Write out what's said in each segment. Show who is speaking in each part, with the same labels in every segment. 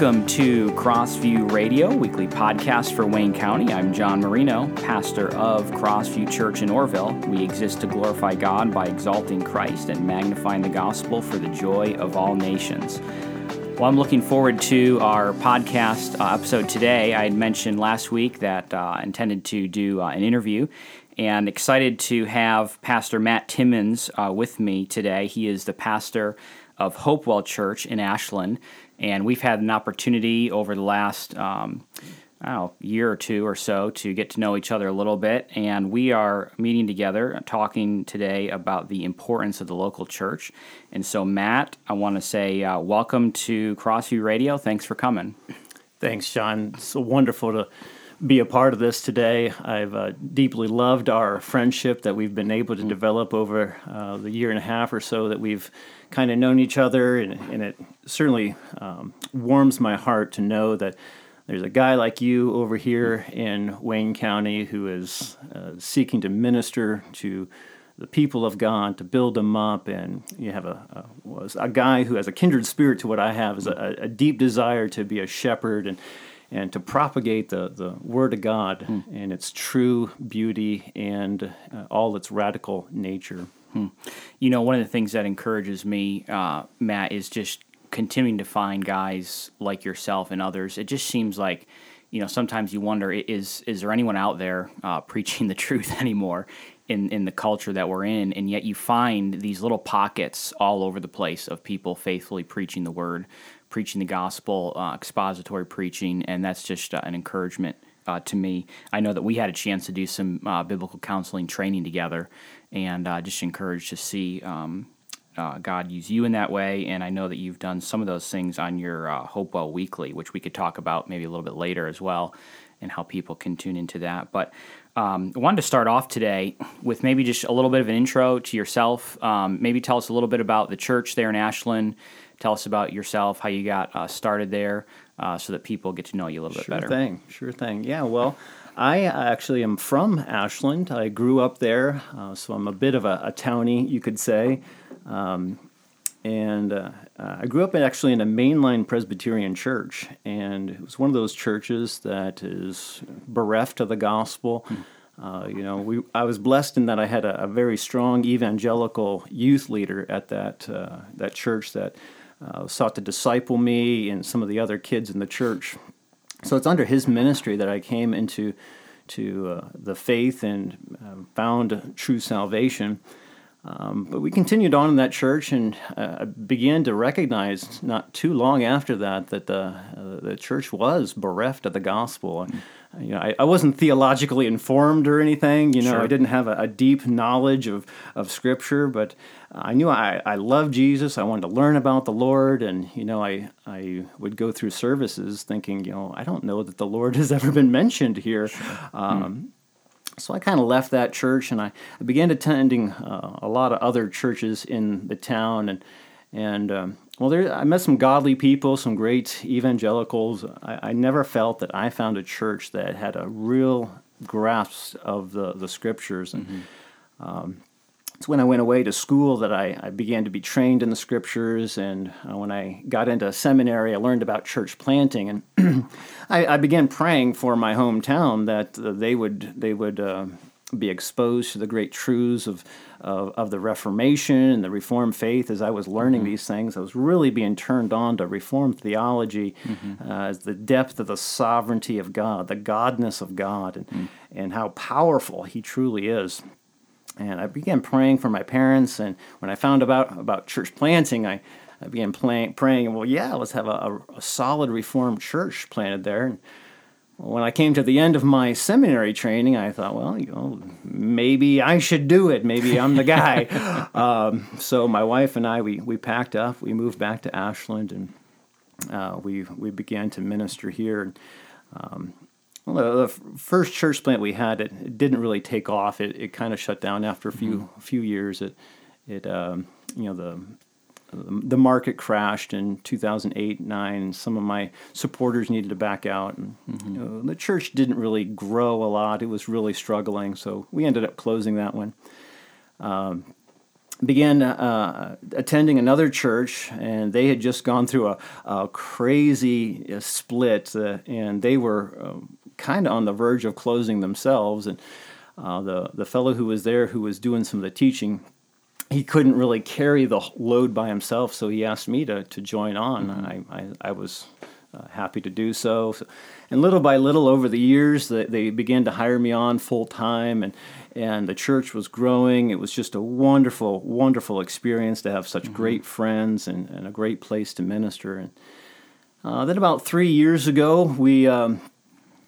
Speaker 1: welcome to Crossview Radio, weekly podcast for Wayne County. I'm John Marino, pastor of Crossview Church in Orrville. We exist to glorify God by exalting Christ and magnifying the gospel for the joy of all nations. Well, I'm looking forward to our podcast uh, episode today. I had mentioned last week that uh, I intended to do uh, an interview and excited to have Pastor Matt Timmons uh, with me today. He is the pastor of Hopewell Church in Ashland, and we've had an opportunity over the last um, know, year or two or so to get to know each other a little bit. And we are meeting together, talking today about the importance of the local church. And so, Matt, I want to say uh, welcome to Crossview Radio. Thanks for coming.
Speaker 2: Thanks, John. It's so wonderful to be a part of this today. I've uh, deeply loved our friendship that we've been able to develop over uh, the year and a half or so that we've kind of known each other, and, and it certainly um, warms my heart to know that there's a guy like you over here in Wayne County who is uh, seeking to minister to the people of God, to build them up, and you have a, a, a guy who has a kindred spirit to what I have, is a, a deep desire to be a shepherd and and to propagate the, the Word of God hmm. and its true beauty and uh, all its radical nature.
Speaker 1: Hmm. You know, one of the things that encourages me, uh, Matt, is just continuing to find guys like yourself and others. It just seems like, you know, sometimes you wonder is is there anyone out there uh, preaching the truth anymore in in the culture that we're in? And yet you find these little pockets all over the place of people faithfully preaching the word preaching the gospel, uh, expository preaching, and that's just uh, an encouragement uh, to me. I know that we had a chance to do some uh, biblical counseling training together, and uh, just encouraged to see um, God use you in that way. And I know that you've done some of those things on your Hopewell Weekly, which we could talk about maybe a little bit later as well, and how people can tune into that. But um, I wanted to start off today with maybe just a little bit of an intro to yourself. Um, maybe tell us a little bit about the church there in Ashland. Tell us about yourself, how you got uh, started there, uh, so that people get to know you a little
Speaker 2: bit
Speaker 1: sure better.
Speaker 2: Sure thing, sure thing. Yeah, well, I actually am from Ashland. I grew up there, uh, so I'm a bit of a, a townie, you could say. Um, and uh, I grew up actually in a mainline Presbyterian church, and it was one of those churches that is bereft of the gospel. Mm. Uh, you know, we, I was blessed in that I had a, a very strong evangelical youth leader at that uh, that church that uh, sought to disciple me and some of the other kids in the church. So it's under his ministry that I came into to uh, the faith and uh, found true salvation. Um, but we continued on in that church and uh, began to recognize not too long after that that the, uh, the church was bereft of the gospel. Mm-hmm you know, I, I wasn't theologically informed or anything. You know, sure. I didn't have a, a, deep knowledge of, of Scripture, but I knew I, I loved Jesus. I wanted to learn about the Lord, and you know, I I would go through services thinking, you know, I don't know that the Lord has ever been mentioned here. Sure. Um. So I kind of left that church, and I, I began attending uh, a lot of other churches in the town, and and um, well, there, I met some godly people, some great evangelicals. I, I, never felt that I found a church that had a real grasp of the, the scriptures. And mm-hmm. um, it's when I went away to school that I, I began to be trained in the scriptures. And uh, when I got into seminary, I learned about church planting. And I, I, began praying for my hometown that uh, they would, they would uh, be exposed to the great truths of of, of the Reformation and the Reformed faith, as I was learning mm-hmm. these things, I was really being turned on to Reformed theology mm-hmm. uh, as the depth of the sovereignty of God, the godness of God, and, mm-hmm. and how powerful He truly is. And I began praying for my parents, and when I found about about church planting, I, I began playing, praying, well, yeah, let's have a, a, a solid Reformed church planted there. And, when I came to the end of my seminary training, I thought, well, you know, maybe I should do it. Maybe I'm the guy. um, so my wife and I, we, we packed up, we moved back to Ashland, and uh, we we began to minister here. Um, well, the, the, first church plant we had, it, it didn't really take off. It, it kind of shut down after a few mm-hmm. few years. It it um, you know the the market crashed in 2008 9 some of my supporters needed to back out and mm-hmm. you know, the church didn't really grow a lot it was really struggling so we ended up closing that one um, began uh, attending another church, and they had just gone through a, a crazy uh, split, uh, and they were uh, kind of on the verge of closing themselves. And uh, the the fellow who was there, who was doing some of the teaching, he couldn't really carry the load by himself, so he asked me to to join on. Mm-hmm. I, I, I was uh, happy to do so. so. And little by little, over the years, they, they began to hire me on full time, and and the church was growing. It was just a wonderful, wonderful experience to have such mm-hmm. great friends and, and a great place to minister. And uh, then about three years ago, we um,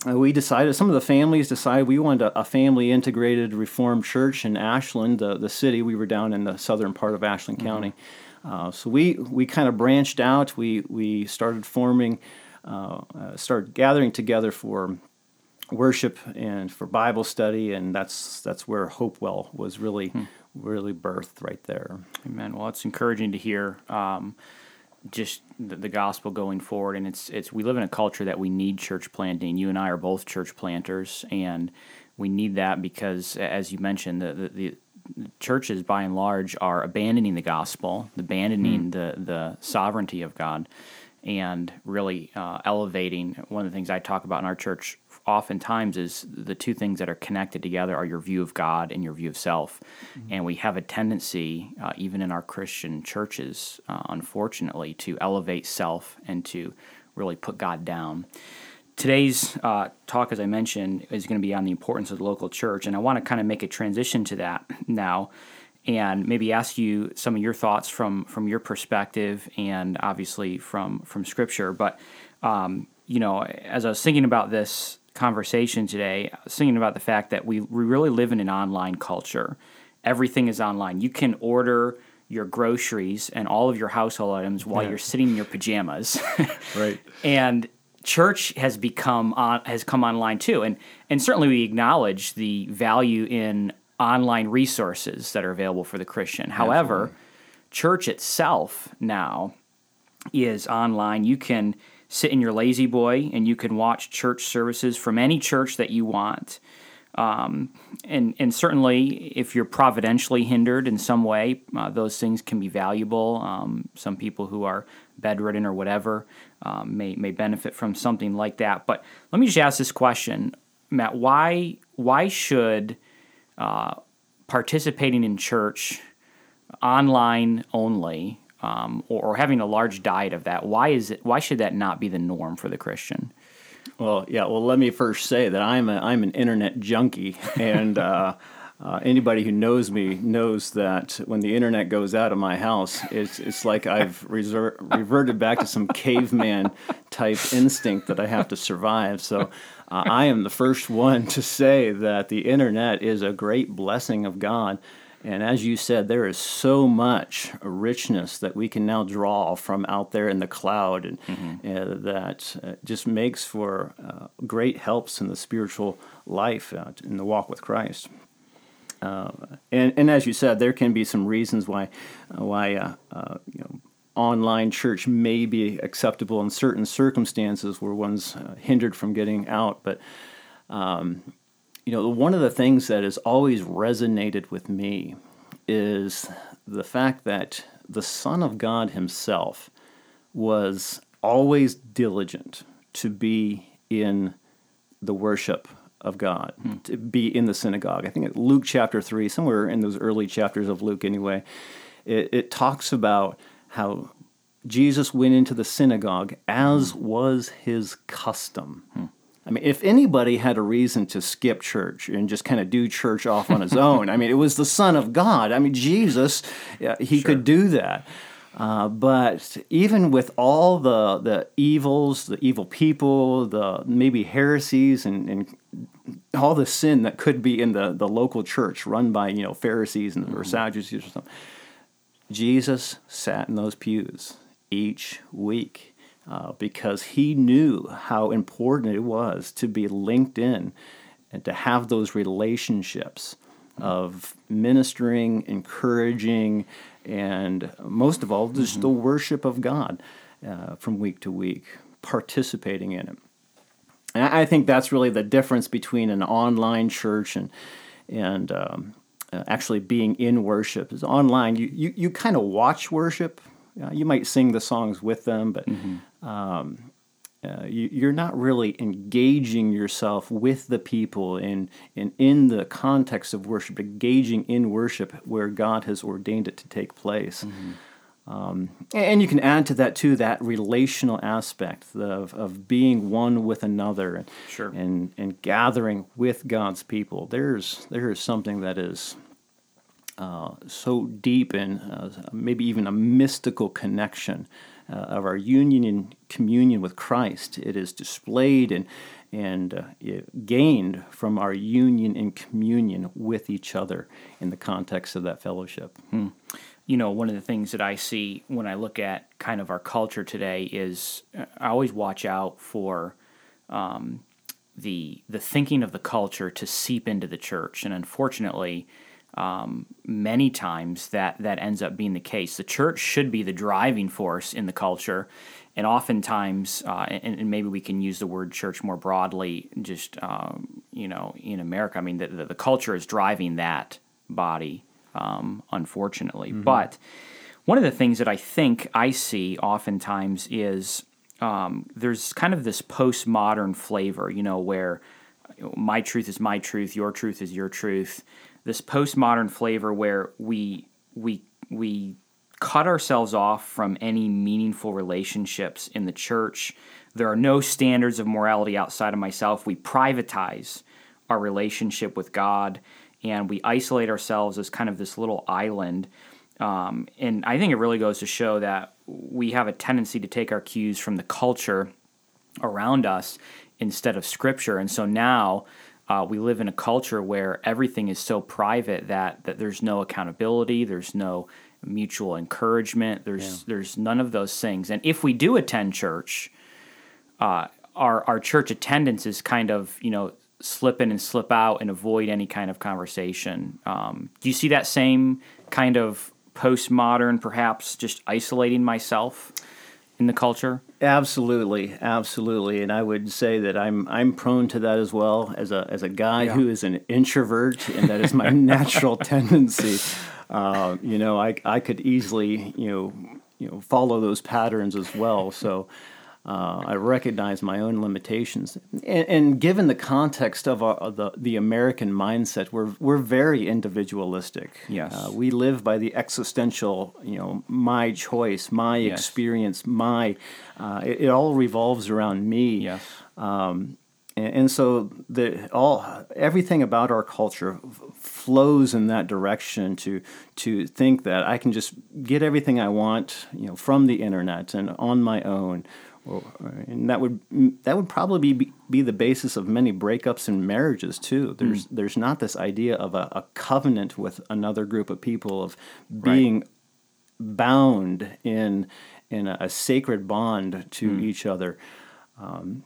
Speaker 2: uh, we decided some of the families decided we wanted a, a family integrated reformed church in Ashland, the, the city. We were down in the southern part of Ashland mm-hmm. County. Uh, so we, we kind of branched out. We, we started forming, uh, uh, started gathering together for worship and for Bible study, and that's that's where Hopewell was really hmm. really birthed right there.
Speaker 1: Amen. Well, it's encouraging to hear. Um, just the, the, gospel going forward, and it's it's we live in a culture that we need church planting. You and I are both church planters, and we need that because, as you mentioned, the, the, the churches by and large are abandoning the gospel, abandoning mm. the the sovereignty of God, and really uh, elevating. One of the things I talk about in our church oftentimes is the two things that are connected together are your view of God and your view of self, mm-hmm. and we have a tendency, uh, even in our Christian churches, uh, unfortunately, to elevate self and to really put God down. Today's uh, talk, as I mentioned, is going to be on the importance of the local church, and I want to kind of make a transition to that now, and maybe ask you some of your thoughts from from your perspective, and obviously from from Scripture. But um, you know, as I was thinking about this conversation today, I was thinking about the fact that we we really live in an online culture. Everything is online. You can order your groceries and all of your household items while yeah. you're sitting in your pajamas.
Speaker 2: right.
Speaker 1: And church has become on, has come online too, and and certainly we acknowledge the value in online resources that are available for the Christian. However, Absolutely. church itself now is online. You can sit in your lazy boy and you can watch church services from any church that you want. Um, and and certainly, if you're providentially hindered in some way, uh, those things can be valuable. Um, some people who are bedridden or whatever um, may may benefit from something like that. But let me just ask this question, Matt: Why why should uh, participating in church online only, um, or, or having a large diet of that, why is it? Why should that not be the norm for the Christian?
Speaker 2: Well, yeah. Well, let me first say that I'm a I'm an internet junkie, and uh, uh, anybody who knows me knows that when the internet goes out of my house, it's it's like I've reser- reverted back to some caveman type instinct that I have to survive. So. Uh, I am the first one to say that the internet is a great blessing of God. And as you said, there is so much richness that we can now draw from out there in the cloud, and mm-hmm. uh, that uh, just makes for uh, great helps in the spiritual life uh, in the walk with Christ. Uh, and, and as you said, there can be some reasons why uh, why you know online church may be acceptable in certain circumstances where one's hindered from getting out, but um, you know, one of the things that has always resonated with me is the fact that the Son of God Himself was always diligent to be in the worship of God, hmm. to be in the synagogue. I think Luke chapter 3, somewhere in those early chapters of Luke anyway, it, it talks about how Jesus went into the synagogue as hmm. was his custom. Hmm. I mean, if anybody had a reason to skip church and just kind of do church off on his own, I mean, it was the Son of God. I mean, Jesus, he sure. could do that. Uh, but even with all the the evils, the evil people, the maybe heresies, and, and all the sin that could be in the, the local church run by you know Pharisees and mm-hmm. or Sadducees or something, Jesus sat in those pews each week uh, because he knew how important it was to be linked in and to have those relationships of ministering, encouraging, and most of all, just mm-hmm. the worship of God uh, from week to week, participating in it. And I think that's really the difference between an online church and and um, uh, actually being in worship. Is online, you, you, you kind of watch worship. Uh, you might sing the songs with them, but um, uh, you, you're not really engaging yourself with the people in, in, in the context of worship, engaging in worship where God has ordained it to take place. Um, and you can add to that too that relational aspect of, of being one with another and,
Speaker 1: Sure.
Speaker 2: and and gathering with God's people. There's there is something that is uh, so deep in uh, maybe even a mystical connection uh, of our union and communion with Christ. It is displayed and and uh, gained from our union and communion with each other in the context of that fellowship.
Speaker 1: you know, one of the things that I see when I look at kind of our culture today is uh, I always watch out for um, the the thinking of the culture to seep into the church, and unfortunately, um, many times that that ends up being the case. The church should be the driving force in the culture, and oftentimes, uh, and, and maybe we can use the word church more broadly. Just um, you know, in America, I mean, the, the, the culture is driving that body, um, unfortunately. But one of the things that I think I see oftentimes is um, there's kind of this postmodern flavor, you know, where my truth is my truth, your truth is your truth. This postmodern flavor where we we we cut ourselves off from any meaningful relationships in the church. There are no standards of morality outside of myself. We privatize our relationship with God and we isolate ourselves as kind of this little island. Um, and I think it really goes to show that we have a tendency to take our cues from the culture around us instead of scripture. And so now uh, we live in a culture where everything is so private that, that there's no accountability, there's no mutual encouragement, there's there's none of those things. And if we do attend church, uh, our our church attendance is kind of you know slip in and slip out and avoid any kind of conversation. Um, do you see that same kind of postmodern, perhaps just isolating myself in the culture?
Speaker 2: Absolutely, absolutely, and I would say that I'm I'm prone to that as well as a as a guy
Speaker 1: Yeah.
Speaker 2: who is an introvert, and that is my natural tendency. Uh, you know, I I could easily you know you know follow those patterns as well. So. Uh, I recognize my own limitations, and, and given the context of, our, the the American mindset, we're we're very individualistic.
Speaker 1: Yes.
Speaker 2: uh, we live by the existential, you know, my choice, my
Speaker 1: Yes.
Speaker 2: experience, my. Uh, it, it all revolves around me.
Speaker 1: Yes.
Speaker 2: And, and so the all everything about our culture f- flows in that direction to to think that I can just get everything I want, you know, from the internet and on my own. And that would that would probably be, be the basis of many breakups and marriages too. There's there's not this idea of a, a covenant with another group of people of being bound in in a, a sacred bond to each other. Um,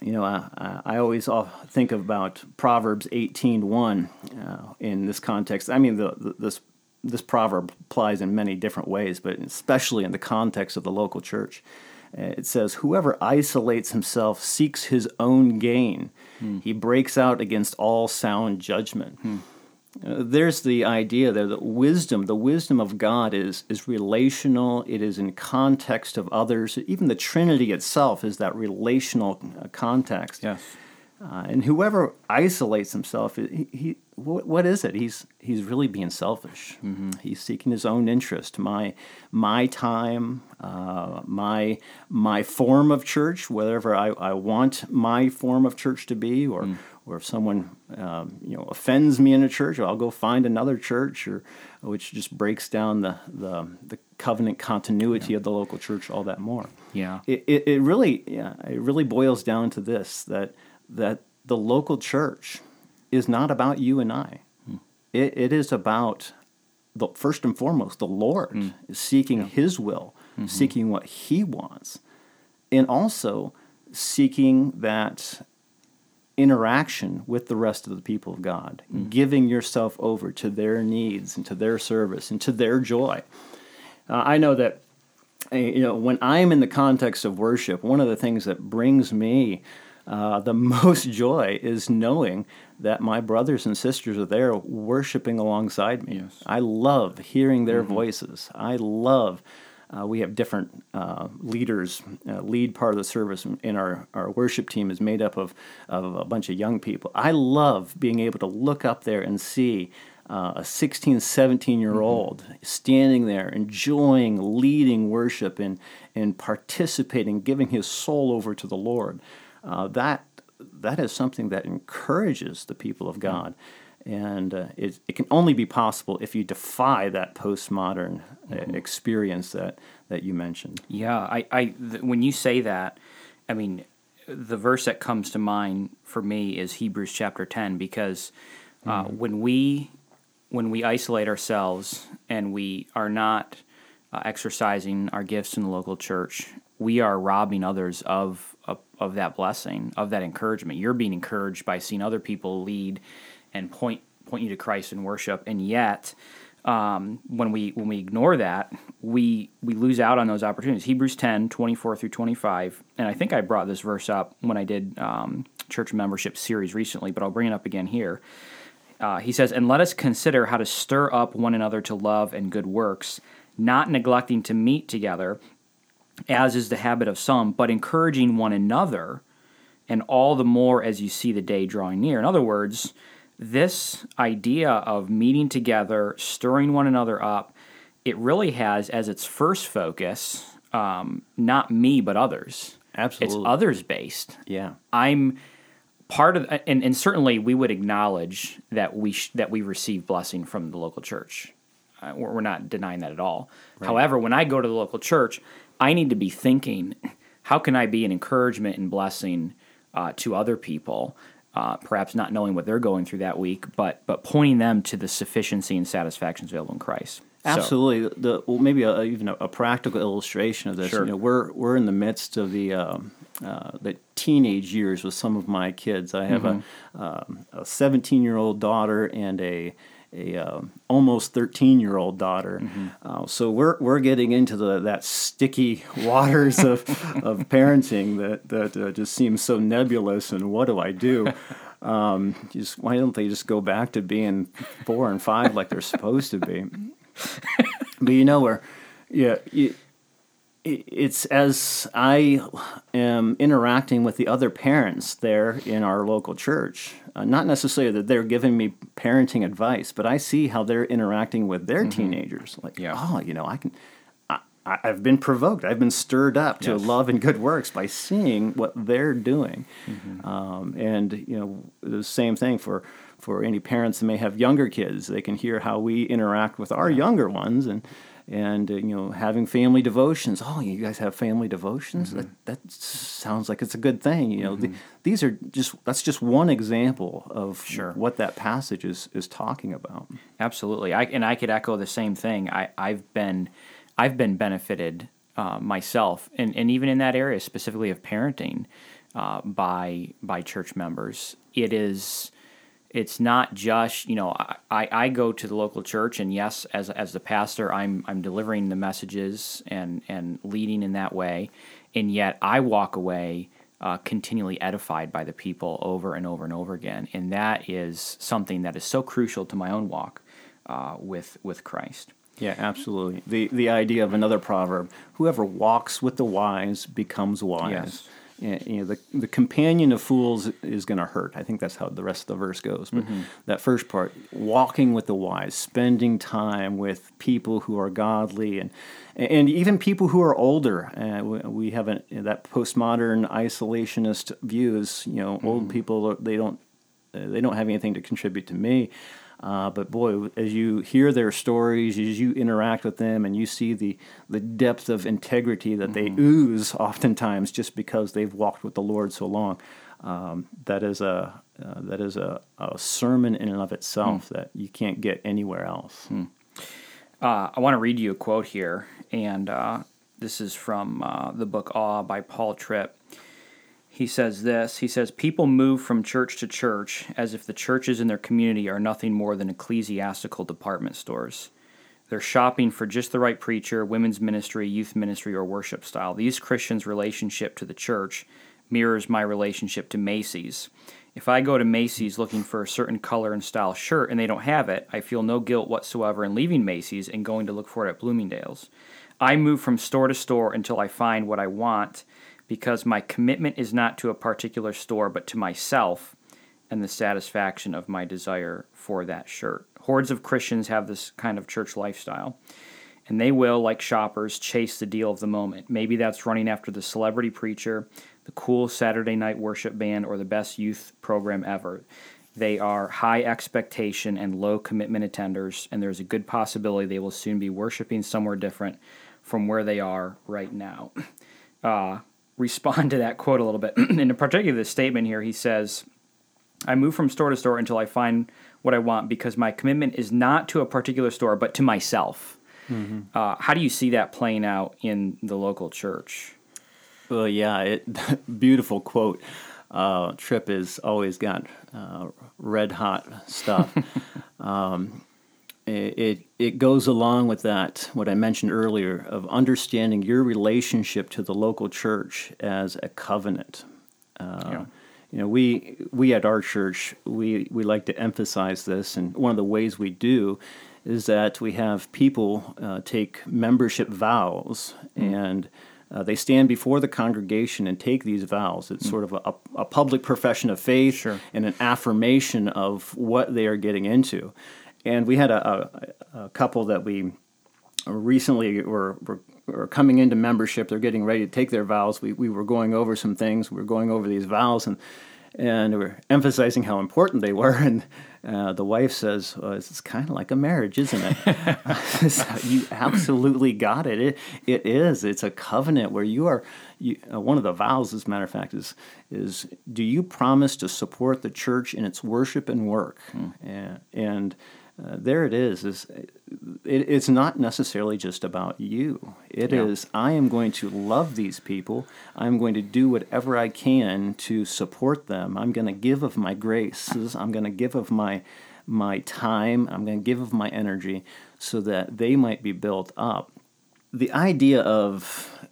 Speaker 2: you know, I, I I always think about Proverbs 18.1 uh, in this context. I mean, the, the, this this proverb applies in many different ways, but especially in the context of the local church. It says, "Whoever isolates himself seeks his own gain. He breaks out against all sound judgment." Uh, there's the idea there that wisdom, the wisdom of God, is is relational. It is in context of others. Even the Trinity itself is that relational uh, context.
Speaker 1: Yes.
Speaker 2: Uh, and whoever isolates himself, he, he what, what is it? He's he's really being selfish. He's seeking his own interest. My my time, uh, my my form of church, whatever I, I want my form of church to be, or or if someone um, you know offends me in a church, I'll go find another church, or which just breaks down the the, the covenant continuity of the local church all that more
Speaker 1: Yeah.
Speaker 2: it, it, it really yeah it really boils down to this that that the local church is not about you and I. It, it is about the first and foremost the Lord seeking His will, seeking what He wants, and also seeking that interaction with the rest of the people of God, giving yourself over to their needs and to their service and to their joy. Uh, I know that uh, you know when I'm in the context of worship, one of the things that brings me uh, the most joy is knowing that my brothers and sisters are there worshiping alongside me.
Speaker 1: Yes.
Speaker 2: I love hearing their voices. I love. Uh, we have different uh, leaders. Uh, lead part of the service in our, our worship team is made up of, of a bunch of young people. I love being able to look up there and see uh, a 16, 17 year old standing there, enjoying leading worship and, and participating, giving his soul over to the Lord. Uh, that, that is something that encourages the people of God. And uh, it, it can only be possible if you defy that postmodern uh, experience that, that you mentioned.
Speaker 1: Yeah, I, I th- when you say that, I mean, the verse that comes to mind for me is Hebrews chapter ten because uh, when we when we isolate ourselves and we are not uh, exercising our gifts in the local church, we are robbing others of, of of that blessing, of that encouragement. You're being encouraged by seeing other people lead and point point you to Christ in worship, and yet um, when we when we ignore that, we we lose out on those opportunities. Hebrews 10, 24 through 25. And I think I brought this verse up when I did um, church membership series recently, but I'll bring it up again here. Uh, he says, And let us consider how to stir up one another to love and good works, not neglecting to meet together, as is the habit of some, but encouraging one another, and all the more as you see the day drawing near. In other words, this idea of meeting together, stirring one another up, it really has as its first focus um, not me, but others.
Speaker 2: Absolutely.
Speaker 1: It's others based.
Speaker 2: Yeah.
Speaker 1: I'm part of, and, and certainly we would acknowledge that we sh- that we receive blessing from the local church. We're, not denying that at all. However, when I go to the local church, I need to be thinking, how can I be an encouragement and blessing uh, to other people? Uh, perhaps not knowing what they're going through that week, but but pointing them to the sufficiency and satisfactions available in Christ. So-
Speaker 2: Absolutely. The well, maybe a, even a, a practical illustration of this.
Speaker 1: Sure.
Speaker 2: You know, we're we're in the midst of the um, uh, the teenage years with some of my kids. I have a um, a 17 year old daughter and a a um, almost 13 year old daughter. Uh, so we're we're getting into the that sticky waters of of parenting that that uh, just seems so nebulous. And what do I do? Um, just why don't they just go back to being four and five like they're supposed to be? but you know where yeah you, it's as i am interacting with the other parents there in our local church uh, not necessarily that they're giving me parenting advice but i see how they're interacting with their teenagers like
Speaker 1: Yeah.
Speaker 2: oh you know i can I, I've been provoked. I've been stirred up to
Speaker 1: Yes.
Speaker 2: love and good works by seeing what they're doing,
Speaker 1: Mm-hmm.
Speaker 2: um, and you know the same thing for for any parents that may have younger kids. They can hear how we interact with our younger ones, and and uh, you know having family devotions. Oh, you guys have family devotions? That that sounds like it's a good thing. You know, the, these are just that's just one example of
Speaker 1: Sure.
Speaker 2: what that passage is is talking about.
Speaker 1: Absolutely, I, and I could echo the same thing. I, I've been, I've been benefited uh, myself, and, and even in that area specifically of parenting, uh, by by church members. It is, it's not just you know I, I go to the local church, and yes, as as the pastor, I'm I'm delivering the messages and and leading in that way, and yet I walk away. Uh, continually edified by the people over and over and over again, and that is something that is so crucial to my own walk uh, with with Christ.
Speaker 2: Yeah, absolutely. The the idea of another proverb: "Whoever walks with the wise becomes wise."
Speaker 1: Yes.
Speaker 2: Yeah, you know, the the companion of fools is going to hurt. I think that's how the rest of the verse goes. But that first part, walking with the wise, spending time with people who are godly, and and even people who are older. Uh, we, have a, that postmodern isolationist view is you know old people they don't uh, they don't have anything to contribute to me. Uh, but boy, as you hear their stories, as you interact with them, and you see the the depth of integrity that they ooze, oftentimes just because they've walked with the Lord so long, um, that is a uh, that is a, a sermon in and of itself that you can't get anywhere else.
Speaker 1: Uh, I want to read you a quote here, and uh, this is from uh, the book Awe by Paul Tripp. He says this He says, People move from church to church as if the churches in their community are nothing more than ecclesiastical department stores. They're shopping for just the right preacher, women's ministry, youth ministry, or worship style. These Christians' relationship to the church mirrors my relationship to Macy's. If I go to Macy's looking for a certain color and style shirt and they don't have it, I feel no guilt whatsoever in leaving Macy's and going to look for it at Bloomingdale's. I move from store to store until I find what I want because my commitment is not to a particular store but to myself and the satisfaction of my desire for that shirt. Hordes of Christians have this kind of church lifestyle. And they will, like shoppers, chase the deal of the moment. Maybe that's running after the celebrity preacher, the cool Saturday night worship band, or the best youth program ever. They are high expectation and low commitment attenders, and there's a good possibility they will soon be worshiping somewhere different from where they are right now. Uh, respond to that quote a little bit. in particular, this statement here, he says, I move from store to store until I find what I want because my commitment is not to a particular store, but to myself. Mm-hmm. Uh, how do you see that playing out in the local church?
Speaker 2: Well, yeah, it, beautiful quote. Uh, Tripp has always got uh, red hot stuff. um, it, it goes along with that what I mentioned earlier of understanding your relationship to the local church as a covenant. Uh, yeah. You know, we we at our church we we like to emphasize this, and one of the ways we do is that we have people uh, take membership vows mm. and uh, they stand before the congregation and take these vows. It's mm. sort of a, a, public profession of faith
Speaker 1: sure.
Speaker 2: and an affirmation of what they are getting into. And we had a, a, a couple that we recently were, were, were, coming into membership. They're getting ready to take their vows. We, we were going over some things. We were going over these vows and and we are emphasizing how important they were. And uh, the wife says, well, "It's kind of like a marriage, isn't it?" so you absolutely got it. It it is. It's a covenant where you are. You, uh, one of the vows, as a matter of fact, is is do you promise to support the church in its worship and work? Mm. And, and uh, there it is. Is it, it's not necessarily just about you. It yeah. is. I am going to love these people. I'm going to do whatever I can to support them. I'm going to give of my graces. I'm going to give of my my time. I'm going to give of my energy so that they might be built up. The idea of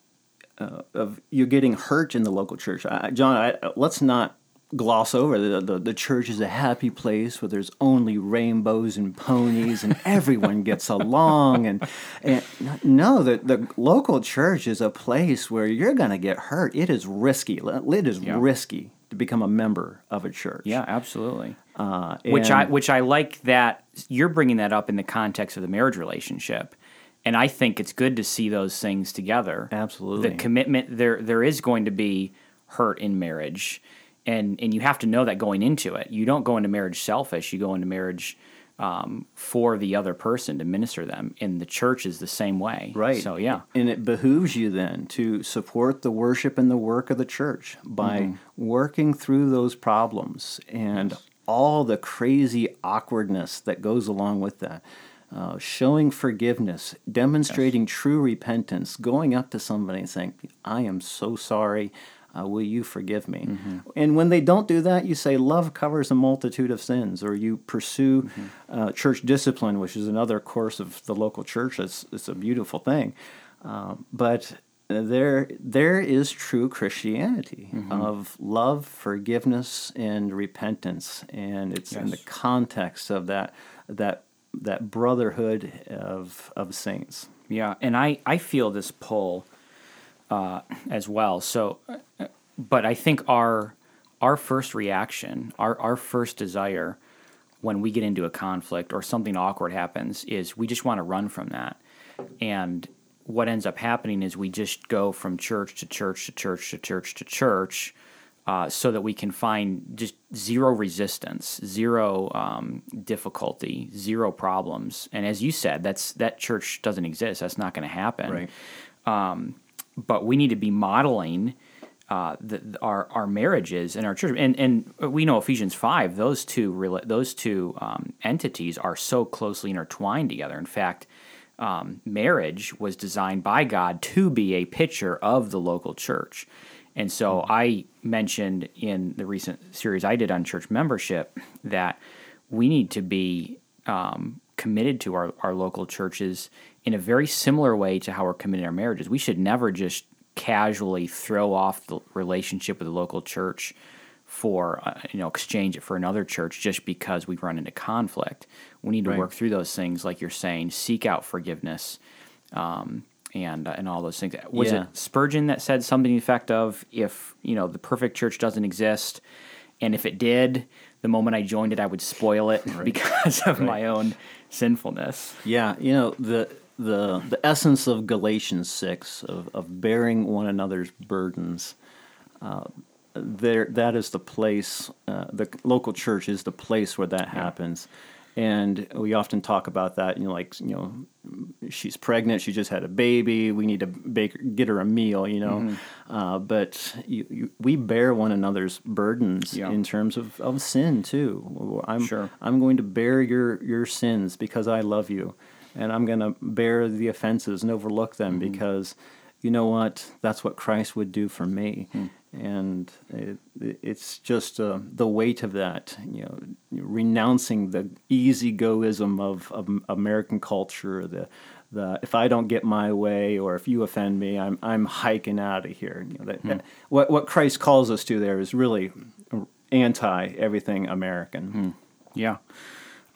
Speaker 2: uh, of you getting hurt in the local church, I, John. I, let's not gloss over the, the, the church is a happy place where there's only rainbows and ponies and everyone gets along and, and no the, the local church is a place where you're going to get hurt. It is risky. It is yeah. risky to become a member of a church.
Speaker 1: Yeah absolutely. Uh, which i which i like that you're bringing that up in the context of the marriage relationship. And i think it's good to see those things together.
Speaker 2: Absolutely.
Speaker 1: The commitment there there is going to be hurt in marriage and and you have to know that going into it. You don't go into marriage selfish. You go into marriage um, for the other person to minister them. And the church is the same way.
Speaker 2: Right.
Speaker 1: So yeah.
Speaker 2: And it behooves you then to support the worship and the work of the church by mm-hmm. working through those problems and yes. all the crazy awkwardness that goes along with that. Uh, showing forgiveness, demonstrating yes. true repentance, going up to somebody and saying, I am so sorry uh, will you forgive me? Mm-hmm. And when they don't do that, you say, love covers a multitude of sins, or you pursue mm-hmm. uh, church discipline, which is another course of the local church. It's, it's a beautiful thing. Uh, but there, there is true Christianity mm-hmm. of love, forgiveness, and repentance, and it's yes. in the context of that that that brotherhood of of saints.
Speaker 1: Yeah, and I I feel this pull uh, as well. So, but I think our our first reaction, our our first desire when we get into a conflict or something awkward happens is we just want to run from that. And what ends up happening is we just go from church to church to church to church to church. Uh, so that we can find just zero resistance, zero um, difficulty, zero problems. And as you said, that's that church doesn't exist. That's not going to happen.
Speaker 2: Right.
Speaker 1: Um, but we need to be modeling uh, the, our our marriages and our church. And and we know Ephesians five; those two those two um, entities are so closely intertwined together. In fact, um, marriage was designed by God to be a picture of the local church. And so mm-hmm. I mentioned in the recent series I did on church membership that we need to be um, committed to our, our local churches in a very similar way to how we're committed our marriages. We should never just casually throw off the relationship with the local church for uh, you know exchange it for another church just because we run into conflict. We need to
Speaker 2: Right.
Speaker 1: work through those things, like you're saying. Seek out forgiveness, um, and uh, and all those things. Was
Speaker 2: Yeah.
Speaker 1: it Spurgeon that said something the effect of, "If you know the perfect church doesn't exist, and if it did, the moment I joined it, I would spoil it because of my own sinfulness."
Speaker 2: Yeah, you know the the the essence of Galatians six of, of bearing one another's burdens. Uh, there, that is the place. Uh, the local church is the place where that happens, and we often talk about that. You know, like you know, she's pregnant. She just had a baby. We need to bake, get her a meal. You know, uh, but you, you, we bear one another's burdens
Speaker 1: Yeah.
Speaker 2: in terms of, of sin too. I'm
Speaker 1: Sure.
Speaker 2: I'm going to bear your your sins because I love you, and I'm going to bear the offenses and overlook them mm-hmm. because you know what? That's what Christ would do for me. Hmm. And it, it's just uh, the weight of that, you know, renouncing the easygoism of, of American culture, the the if I don't get my way or if you offend me, I'm I'm hiking out of here. You know, that, hmm. that- what what Christ calls us to there is really anti everything American. Hmm.
Speaker 1: Yeah.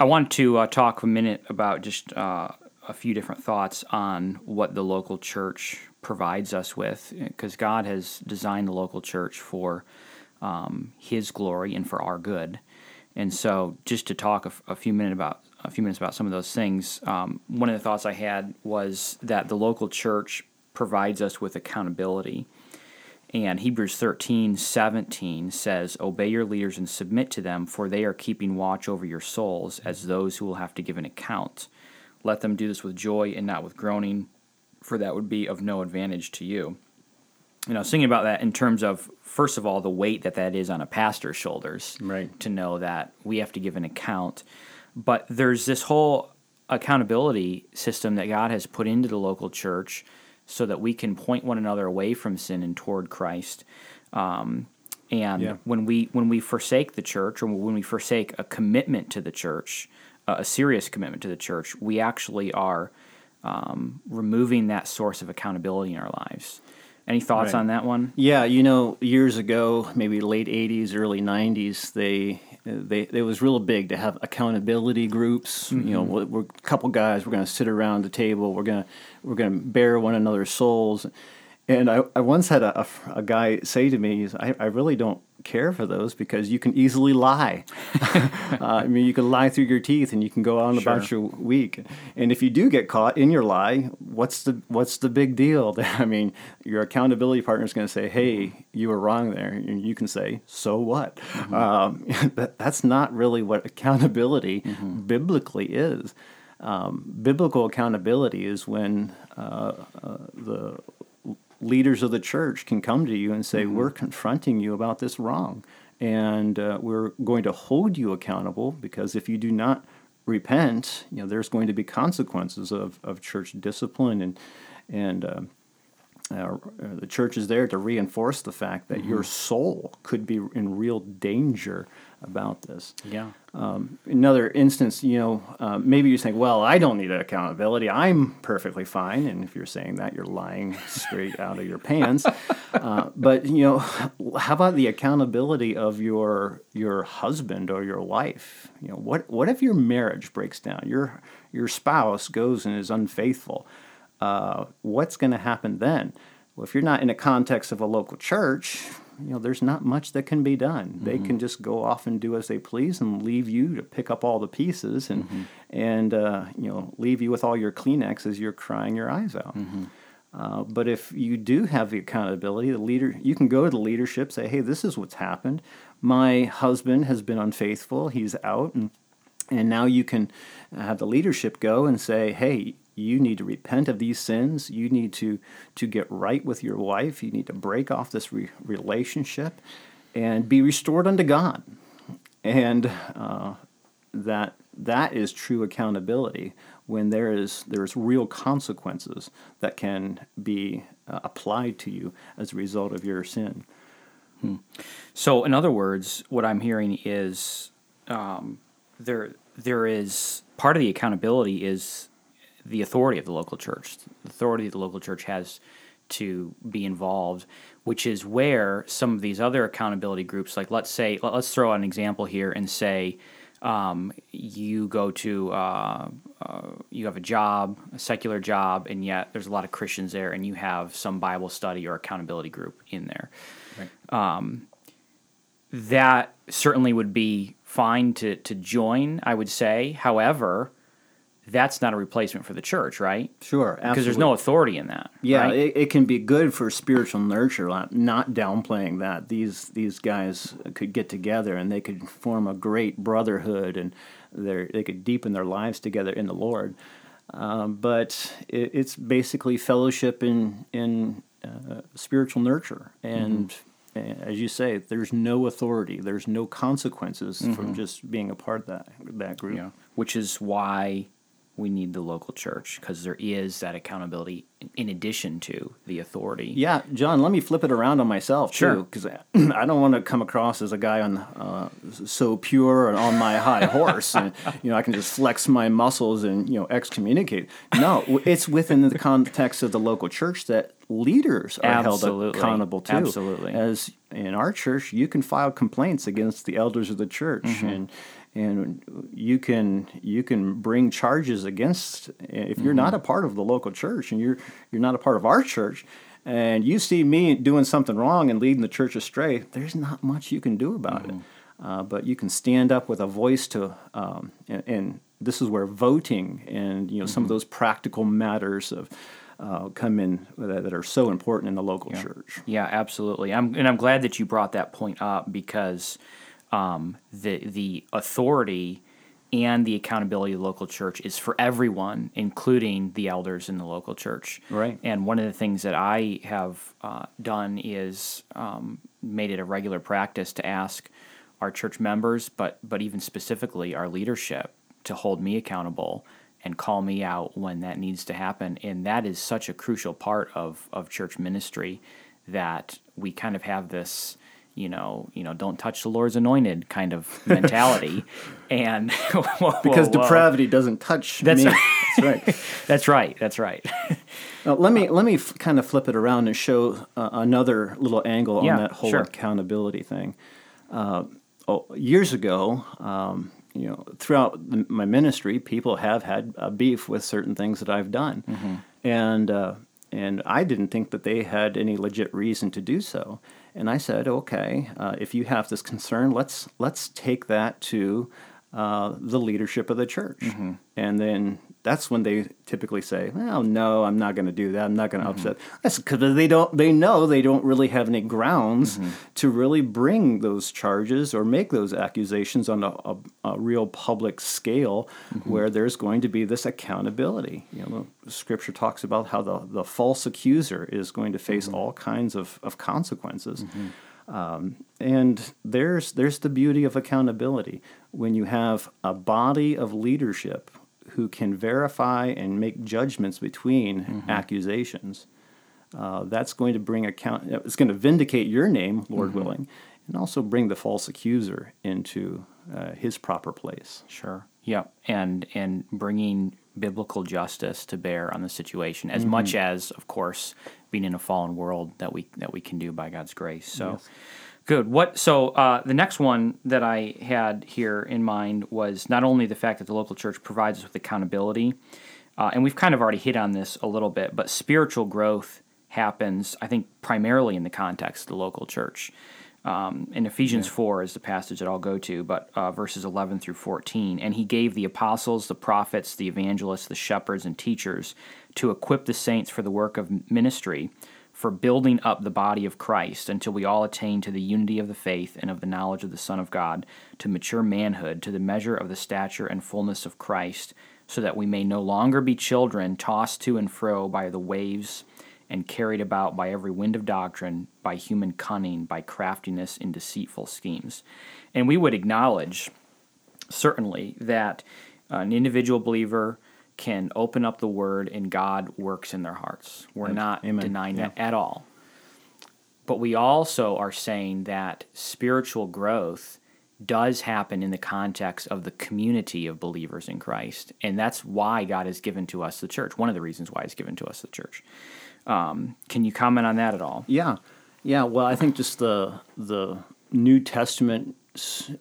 Speaker 1: I want to uh, talk a minute about just uh, a few different thoughts on what the local church provides us with, because God has designed the local church for um, His glory and for our good. And so, just to talk a few minutes about a few minutes about some of those things, um, one of the thoughts I had was that the local church provides us with accountability. And Hebrews 13, 17 says, Obey your leaders and submit to them, for they are keeping watch over your souls as those who will have to give an account. Let them do this with joy and not with groaning, for that would be of no advantage to you. You know, thinking about that in terms of, first of all, the weight that that is on a pastor's shoulders.
Speaker 2: Right.
Speaker 1: To know that we have to give an account. But there's this whole accountability system that God has put into the local church so that we can point one another away from sin and toward Christ. Um, and
Speaker 2: Yeah.
Speaker 1: when we when we forsake the church, or when we forsake a commitment to the church, uh, a serious commitment to the church, we actually are um, removing that source of accountability in our lives. Any thoughts
Speaker 2: Right.
Speaker 1: on that one?
Speaker 2: Yeah, you know, years ago, maybe late '80s, early '90s, they they it was real big to have accountability groups. You know, mm-hmm. we're, we're a couple guys. We're going to sit around the table. We're gonna we're gonna bare one another's souls. And I, I once had a, a, a guy say to me, I, I really don't care for those because you can easily lie. uh, I mean, you can lie through your teeth and you can go on about your week. And if you do get caught in your lie, what's the what's the big deal? I mean, your accountability partner is going to say, "Hey, you were wrong there," and you can say, "So what?" Um, that, that's not really what accountability biblically is. Um, biblical accountability is when uh, uh, the leaders of the church can come to you and say, We're confronting you about this wrong. And uh, we're going to hold you accountable because if you do not repent, you know, there's going to be consequences of, of church discipline and, and uh, uh, the church is there to reinforce the fact that your soul could be in real danger about this.
Speaker 1: Yeah.
Speaker 2: Um, another instance, you know, uh, maybe you think, well, I don't need accountability. I'm perfectly fine. And if you're saying that, you're lying straight out of your pants. Uh, but, you know, how about the accountability of your your husband or your wife? You know, what, what if your marriage breaks down? Your, your spouse goes and is unfaithful. Uh, what's going to happen then? Well, if you're not in a context of a local church, you know, there's not much that can be done. They can just go off and do as they please and leave you to pick up all the pieces and and uh, you know leave you with all your Kleenex as you're crying your eyes out. Uh, but if you do have the accountability, the leader, you can go to the leadership, say, "Hey, this is what's happened. My husband has been unfaithful. He's out, and and now you can have the leadership go and say, "Hey, you need to repent of these sins. You need to to get right with your wife. You need to break off this re- relationship, and be restored unto God." And uh, that that is true accountability when there is there's real consequences that can be uh, applied to you as a result of your sin.
Speaker 1: So, in other words, what I'm hearing is um, there there is part of the accountability is the authority of the local church. The authority of the local church has to be involved, which is where some of these other accountability groups, like let's say, let- let's throw out an example here and say um, you go to uh, uh, you have a job, a secular job, and yet there's a lot of Christians there, and you have some Bible study or accountability group in there. Um, that certainly would be fine to to join. I would say, however, that's not a replacement for the church, right?
Speaker 2: Sure,
Speaker 1: Because there's no authority in that.
Speaker 2: Yeah,
Speaker 1: right?
Speaker 2: it, it can be good for spiritual nurture. Not downplaying that these these guys could get together and they could form a great brotherhood and they they could deepen their lives together in the Lord. Um, but it, it's basically fellowship in in uh, spiritual nurture, and uh, as you say, there's no authority, there's no consequences from just being a part of that that group.
Speaker 1: Yeah. Which is why we need the local church because there is that accountability in- addition to the authority.
Speaker 2: Yeah, John, let me flip it around on myself
Speaker 1: Sure.
Speaker 2: too, because I don't want to come across as a guy on uh, so pure and on my high horse, and you know I can just flex my muscles and you know excommunicate. No, it's within the context of the local church that leaders are
Speaker 1: Absolutely.
Speaker 2: held accountable to.
Speaker 1: Absolutely.
Speaker 2: as in our church, you can file complaints against the elders of the church,
Speaker 1: Mm-hmm.
Speaker 2: and and you can you can bring charges against if you're not a
Speaker 1: Mm-hmm.
Speaker 2: part of the local church and you're you're not a part of our church and you see me doing something wrong and leading the church astray there's not much you can do about
Speaker 1: Mm-hmm.
Speaker 2: it uh, but you can stand up with a voice to um, and, and this is where voting and you know some of
Speaker 1: Mm-hmm.
Speaker 2: those practical matters of uh, come in that, that are so important in the local church
Speaker 1: Yeah, absolutely. I'm, and I'm glad that you brought that point up because um, the the authority and the accountability of the local church is for everyone, including the elders in the local church.
Speaker 2: Right.
Speaker 1: And one of the things that I have uh, done is um, made it a regular practice to ask our church members, but but even specifically our leadership, to hold me accountable and call me out when that needs to happen. And that is such a crucial part of of church ministry that we kind of have this you know, you know, don't touch the Lord's anointed kind of mentality, and whoa,
Speaker 2: because
Speaker 1: whoa,
Speaker 2: depravity doesn't touch
Speaker 1: That's
Speaker 2: me
Speaker 1: right.
Speaker 2: that's right
Speaker 1: That's right. That's right.
Speaker 2: Now, let me let me f- kind of flip it around and show uh, another little angle
Speaker 1: Yeah,
Speaker 2: on that whole
Speaker 1: sure.
Speaker 2: accountability thing. Uh, oh, years ago, um, you know, throughout the, my ministry, people have had a beef with certain things that I've done,
Speaker 1: Mm-hmm.
Speaker 2: and uh, and I didn't think that they had any legit reason to do so. And I said, okay, uh, if you have this concern, let's let's take that to uh, the leadership of the church,
Speaker 1: Mm-hmm.
Speaker 2: and then that's when they typically say, "Well, no, I'm not going to do that. I'm not going to
Speaker 1: Mm-hmm.
Speaker 2: upset." That's because they don't. They know they don't really have any grounds
Speaker 1: Mm-hmm.
Speaker 2: to really bring those charges or make those accusations on a, a, a real public scale,
Speaker 1: Mm-hmm.
Speaker 2: where there's going to be this accountability. You know, Scripture talks about how the the false accuser is going to face
Speaker 1: Mm-hmm.
Speaker 2: all kinds of of consequences. Um, and there's there's the beauty of accountability when you have a body of leadership who can verify and make judgments between accusations. Uh, that's going to bring account. It's going to vindicate your name, Lord willing, and also bring the false accuser into uh, his proper place.
Speaker 1: Sure. Yeah, and and bringing biblical justice to bear on the situation, as much as, of course, being in a fallen world that we that we can do by God's grace. So, good. What? So uh, the next one that I had here in mind was not only the fact that the local church provides us with accountability, uh, and we've kind of already hit on this a little bit, but spiritual growth happens, I think, primarily in the context of the local church. Um, in Ephesians 4 is the passage that I'll go to, but uh, verses 11 through 14. And he gave the apostles, the prophets, the evangelists, the shepherds, and teachers to equip the saints for the work of ministry, for building up the body of Christ until we all attain to the unity of the faith and of the knowledge of the Son of God, to mature manhood, to the measure of the stature and fullness of Christ, so that we may no longer be children tossed to and fro by the waves and carried about by every wind of doctrine, by human cunning, by craftiness in deceitful schemes. And we would acknowledge, certainly, that an individual believer can open up the word and God works in their hearts. We're not
Speaker 2: Amen.
Speaker 1: denying
Speaker 2: Yeah.
Speaker 1: that at all. But we also are saying that spiritual growth does happen in the context of the community of believers in Christ. And that's why God has given to us the church. One of the reasons why He's given to us the church. Um, can you comment on that at all?
Speaker 2: Yeah, yeah. Well, I think just the the New Testament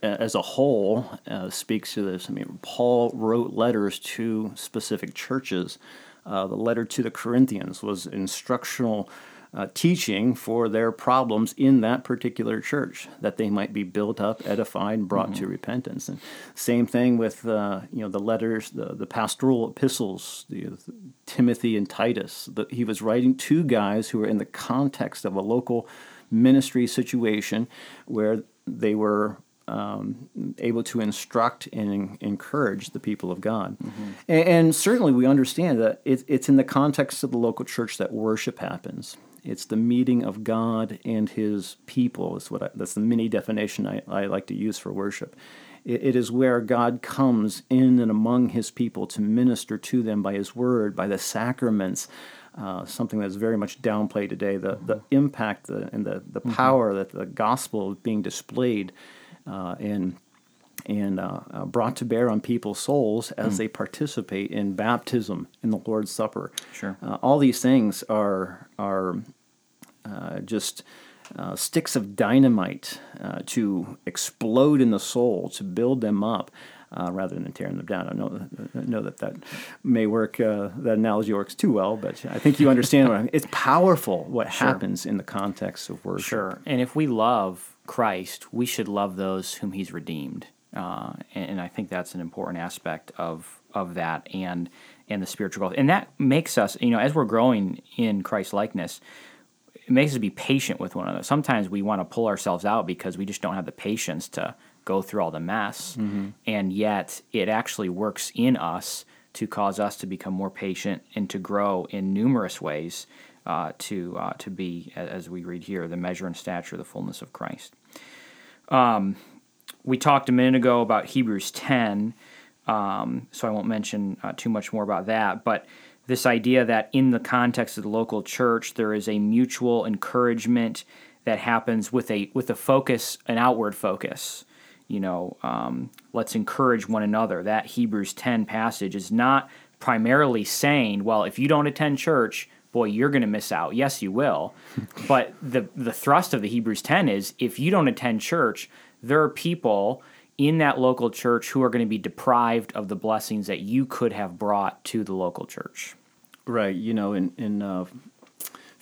Speaker 2: as a whole uh, speaks to this. I mean, Paul wrote letters to specific churches. Uh, the letter to the Corinthians was instructional uh, teaching for their problems in that particular church, that they might be built up, edified, and brought mm-hmm. to repentance. And same thing with uh, you know the letters, the, the pastoral epistles, the, the Timothy and Titus. The, he was writing to guys who were in the context of a local ministry situation where they were um, able to instruct and encourage the people of God. Mm-hmm. And, and, certainly we understand that it, it's in the context of the local church that worship happens. It's the meeting of God and His people. Is what I, that's the mini definition I, I like to use for worship. It, it is where God comes in and among His people to minister to them by His Word, by the sacraments. Uh, something that's very much downplayed today. The the impact the, and the the mm-hmm. power that the gospel is being displayed uh, and and uh, uh, brought to bear on people's souls as mm. they participate in baptism in the Lord's Supper.
Speaker 1: Sure.
Speaker 2: Uh, all these things are are uh, just uh, sticks of dynamite uh, to explode in the soul, to build them up. Rather than tearing them down, I know, I know that that may work. that analogy works too well, but I think you understand what I mean. It's powerful what sure. happens in the context of worship.
Speaker 1: Sure, and if we love Christ, we should love those whom He's redeemed. Uh, and, and, I think that's an important aspect of of that and and the spiritual growth. And that makes us, you know, as we're growing in Christ likeness, it makes us be patient with one another. Sometimes we want to pull ourselves out because we just don't have the patience to go through all the mess. Mm-hmm. And yet, it actually works in us to cause us to become more patient and to grow in numerous ways. Uh, to uh, to be, as we read here, the measure and stature, of the fullness of Christ. Um, we talked a minute ago about Hebrews 10, um, so I won't mention uh, too much more about that. But this idea that in the context of the local church, there is a mutual encouragement that happens with a with a focus, an outward focus. You know, um, let's encourage one another. That Hebrews 10 passage is not primarily saying, well, if you don't attend church, boy, you're going to miss out. Yes, you will. but the the thrust of the Hebrews 10 is if you don't attend church, there are people in that local church who are going to be deprived of the blessings that you could have brought to the local church.
Speaker 2: Right. You know, in in uh,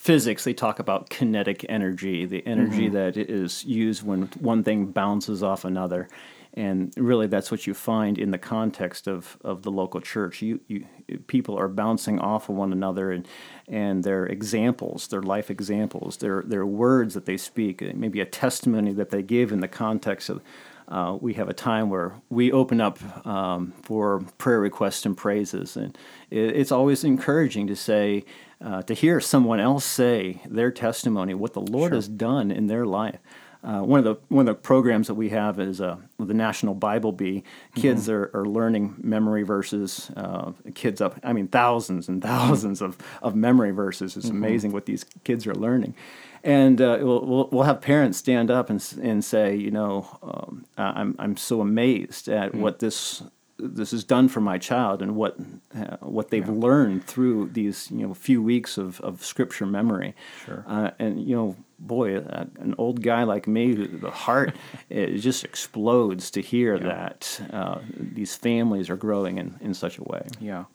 Speaker 2: physics, they talk about kinetic energy, the energy mm-hmm. that is used when one thing bounces off another. And really that's what you find in the context of, of the local church. You, you people are bouncing off of one another and and their examples their life examples. Their their words that they speak maybe a testimony that they give in the context of uh, we have a time where we open up um, for prayer requests and praises and it, it's always encouraging to say uh, to hear someone else say their testimony what the lord sure. has done in their life uh, one of the one of the programs that we have is uh, the National Bible Bee. Kids mm-hmm. are, are learning memory verses. Uh, kids up, I mean, thousands and thousands of, of memory verses. It's mm-hmm. amazing what these kids are learning. And uh, we'll, we'll, we'll, have parents stand up and, and say, you know, um, I'm, I'm so amazed at mm-hmm. what this this is done for my child and what uh, what they've yeah. learned through these you know few weeks of, of scripture memory.
Speaker 1: Sure.
Speaker 2: Uh, and you know, boy, uh, an old guy like me, the heart it just explodes to hear yeah. that uh, these families are growing in, in such a way.
Speaker 1: Yeah.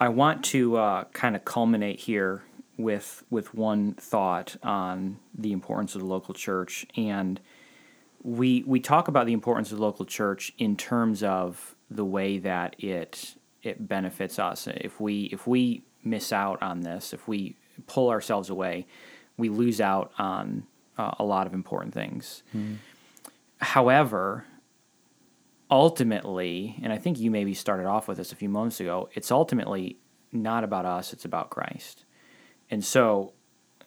Speaker 1: I want to uh, kind of culminate here with with one thought on the importance of the local church and we we talk about the importance of the local church in terms of the way that it it benefits us. If we if we miss out on this, if we pull ourselves away, we lose out on uh, a lot of important things. Mm. However, ultimately, and I think you maybe started off with this a few moments ago, it's ultimately not about us, it's about Christ. And so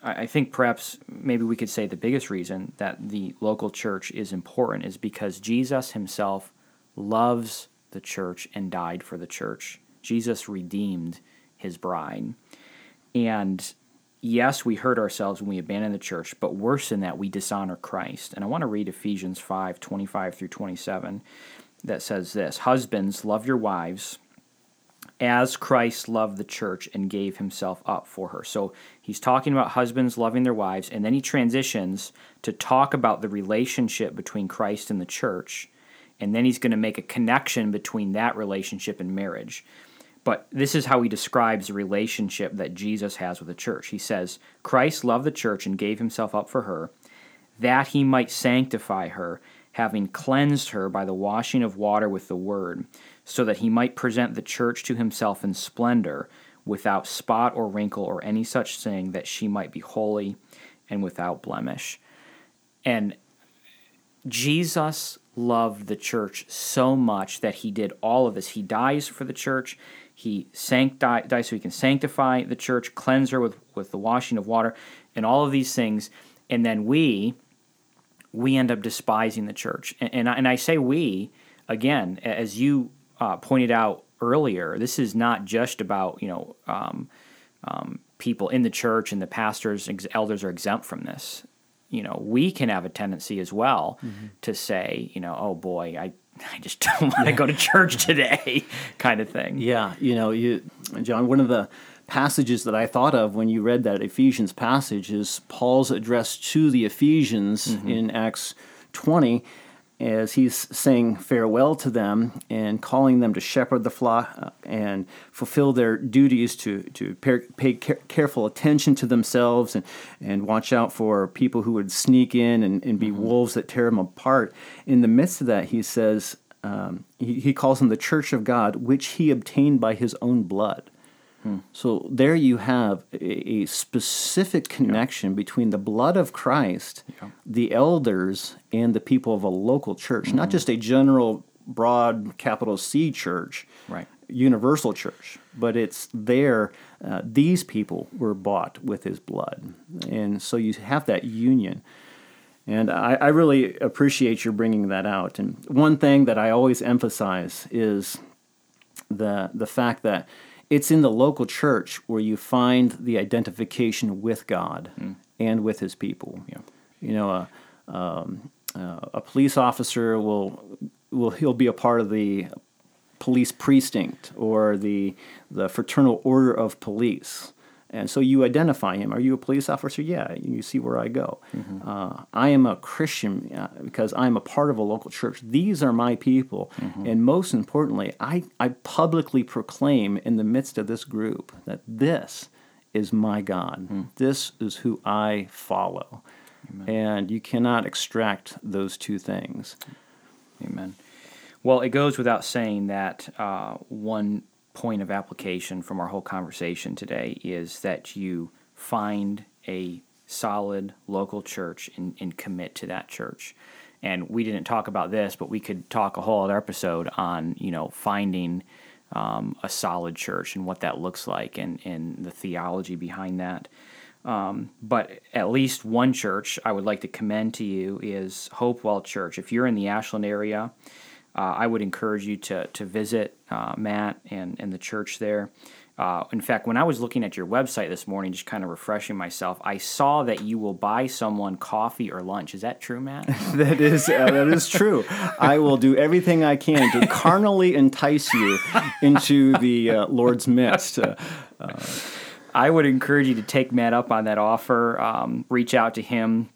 Speaker 1: I think perhaps maybe we could say the biggest reason that the local church is important is because Jesus himself loves the church and died for the church. Jesus redeemed his bride. And yes, we hurt ourselves when we abandon the church, but worse than that, we dishonor Christ. And I want to read Ephesians 5 25 through 27 that says this Husbands, love your wives as Christ loved the church and gave himself up for her. So he's talking about husbands loving their wives, and then he transitions to talk about the relationship between Christ and the church, and then he's going to make a connection between that relationship and marriage. But this is how he describes the relationship that Jesus has with the church. He says, Christ loved the church and gave himself up for her, that he might sanctify her, having cleansed her by the washing of water with the word so that he might present the church to himself in splendor, without spot or wrinkle or any such thing, that she might be holy and without blemish. And Jesus loved the church so much that he did all of this. He dies for the church. He sancti- dies so he can sanctify the church, cleanse her with, with the washing of water, and all of these things. And then we, we end up despising the church. And, and, I, and I say we, again, as you uh, pointed out earlier, this is not just about you know um, um, people in the church and the pastors, elders are exempt from this. You know, we can have a tendency as well mm-hmm. to say, you know, oh boy, I I just don't want to go to church today, kind of thing.
Speaker 2: Yeah, you know, you, John, one of the passages that I thought of when you read that Ephesians passage is Paul's address to the Ephesians mm-hmm. in Acts 20 as he's saying farewell to them and calling them to shepherd the flock uh, and fulfill their duties to, to pay, pay careful attention to themselves and, and watch out for people who would sneak in and, and be mm-hmm. wolves that tear them apart. In the midst of that, he says, um, he, he calls them the church of God, which he obtained by his own blood. Hmm. So there you have a, a specific connection yeah. between the blood of Christ, yeah. the elders, and the people of a local church, mm-hmm. not just a general, broad, capital C church,
Speaker 1: right.
Speaker 2: universal church, but it's there. Uh, these people were bought with his blood. And so you have that union. And I, I really appreciate your bringing that out. And one thing that I always emphasize is the, the fact that it's in the local church where you find the identification with God mm. and with His people. Yeah. You know, a, um, uh, a police officer will will he'll be a part of the police precinct or the the fraternal order of police. And so you identify him. Are you a police officer? Yeah, you see where I go. Mm-hmm. Uh, I am a Christian uh, because I'm a part of a local church. These are my people. Mm-hmm. And most importantly, I, I publicly proclaim in the midst of this group that this is my God. Mm. This is who I follow. Amen. And you cannot extract those two things.
Speaker 1: Amen. Well, it goes without saying that uh, one point of application from our whole conversation today is that you find a solid local church and, and commit to that church. And we didn't talk about this, but we could talk a whole other episode on, you know, finding um, a solid church and what that looks like and, and the theology behind that. Um, but at least one church I would like to commend to you is Hopewell Church. If you're in the Ashland area, uh, I would encourage you to to visit uh, Matt and and the church there. Uh, in fact, when I was looking at your website this morning, just kind of refreshing myself, I saw that you will buy someone coffee or lunch. Is that true, Matt?
Speaker 2: that is uh, that is true. I will do everything I can to carnally entice you into the uh, Lord's midst. Uh,
Speaker 1: I would encourage you to take Matt up on that offer. Um, reach out to him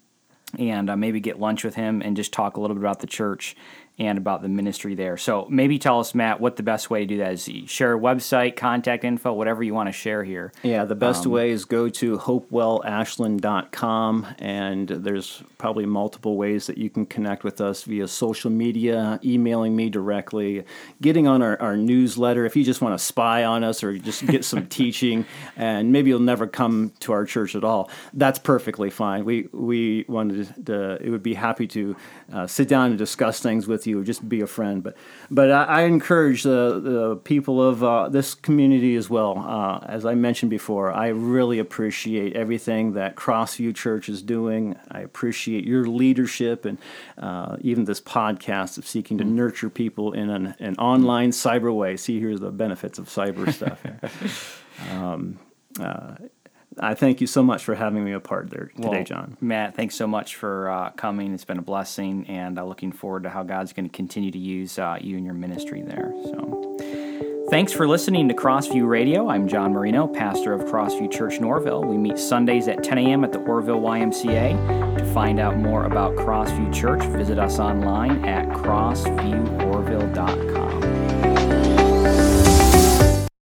Speaker 1: and uh, maybe get lunch with him and just talk a little bit about the church and about the ministry there. So maybe tell us, Matt, what the best way to do that is. Share a website, contact info, whatever you want to share here.
Speaker 2: Yeah, the best um, way is go to hopewellashland.com, and there's probably multiple ways that you can connect with us via social media, emailing me directly, getting on our, our newsletter. If you just want to spy on us or just get some teaching, and maybe you'll never come to our church at all, that's perfectly fine. We, we wanted to, it would be happy to uh, sit down and discuss things with you, just be a friend. But but I, I encourage the, the people of uh, this community as well. Uh, as I mentioned before, I really appreciate everything that Crossview Church is doing. I appreciate your leadership and uh, even this podcast of seeking to nurture people in an, an online cyber way. See, here's the benefits of cyber stuff. um, uh, I thank you so much for having me a part there today, well, John.
Speaker 1: Matt, thanks so much for uh, coming. It's been a blessing, and uh, looking forward to how God's going to continue to use uh, you and your ministry there. So, thanks for listening to Crossview Radio. I'm John Marino, pastor of Crossview Church Norville. We meet Sundays at 10 a.m. at the Orrville YMCA. To find out more about Crossview Church, visit us online at crossvieworrville.com.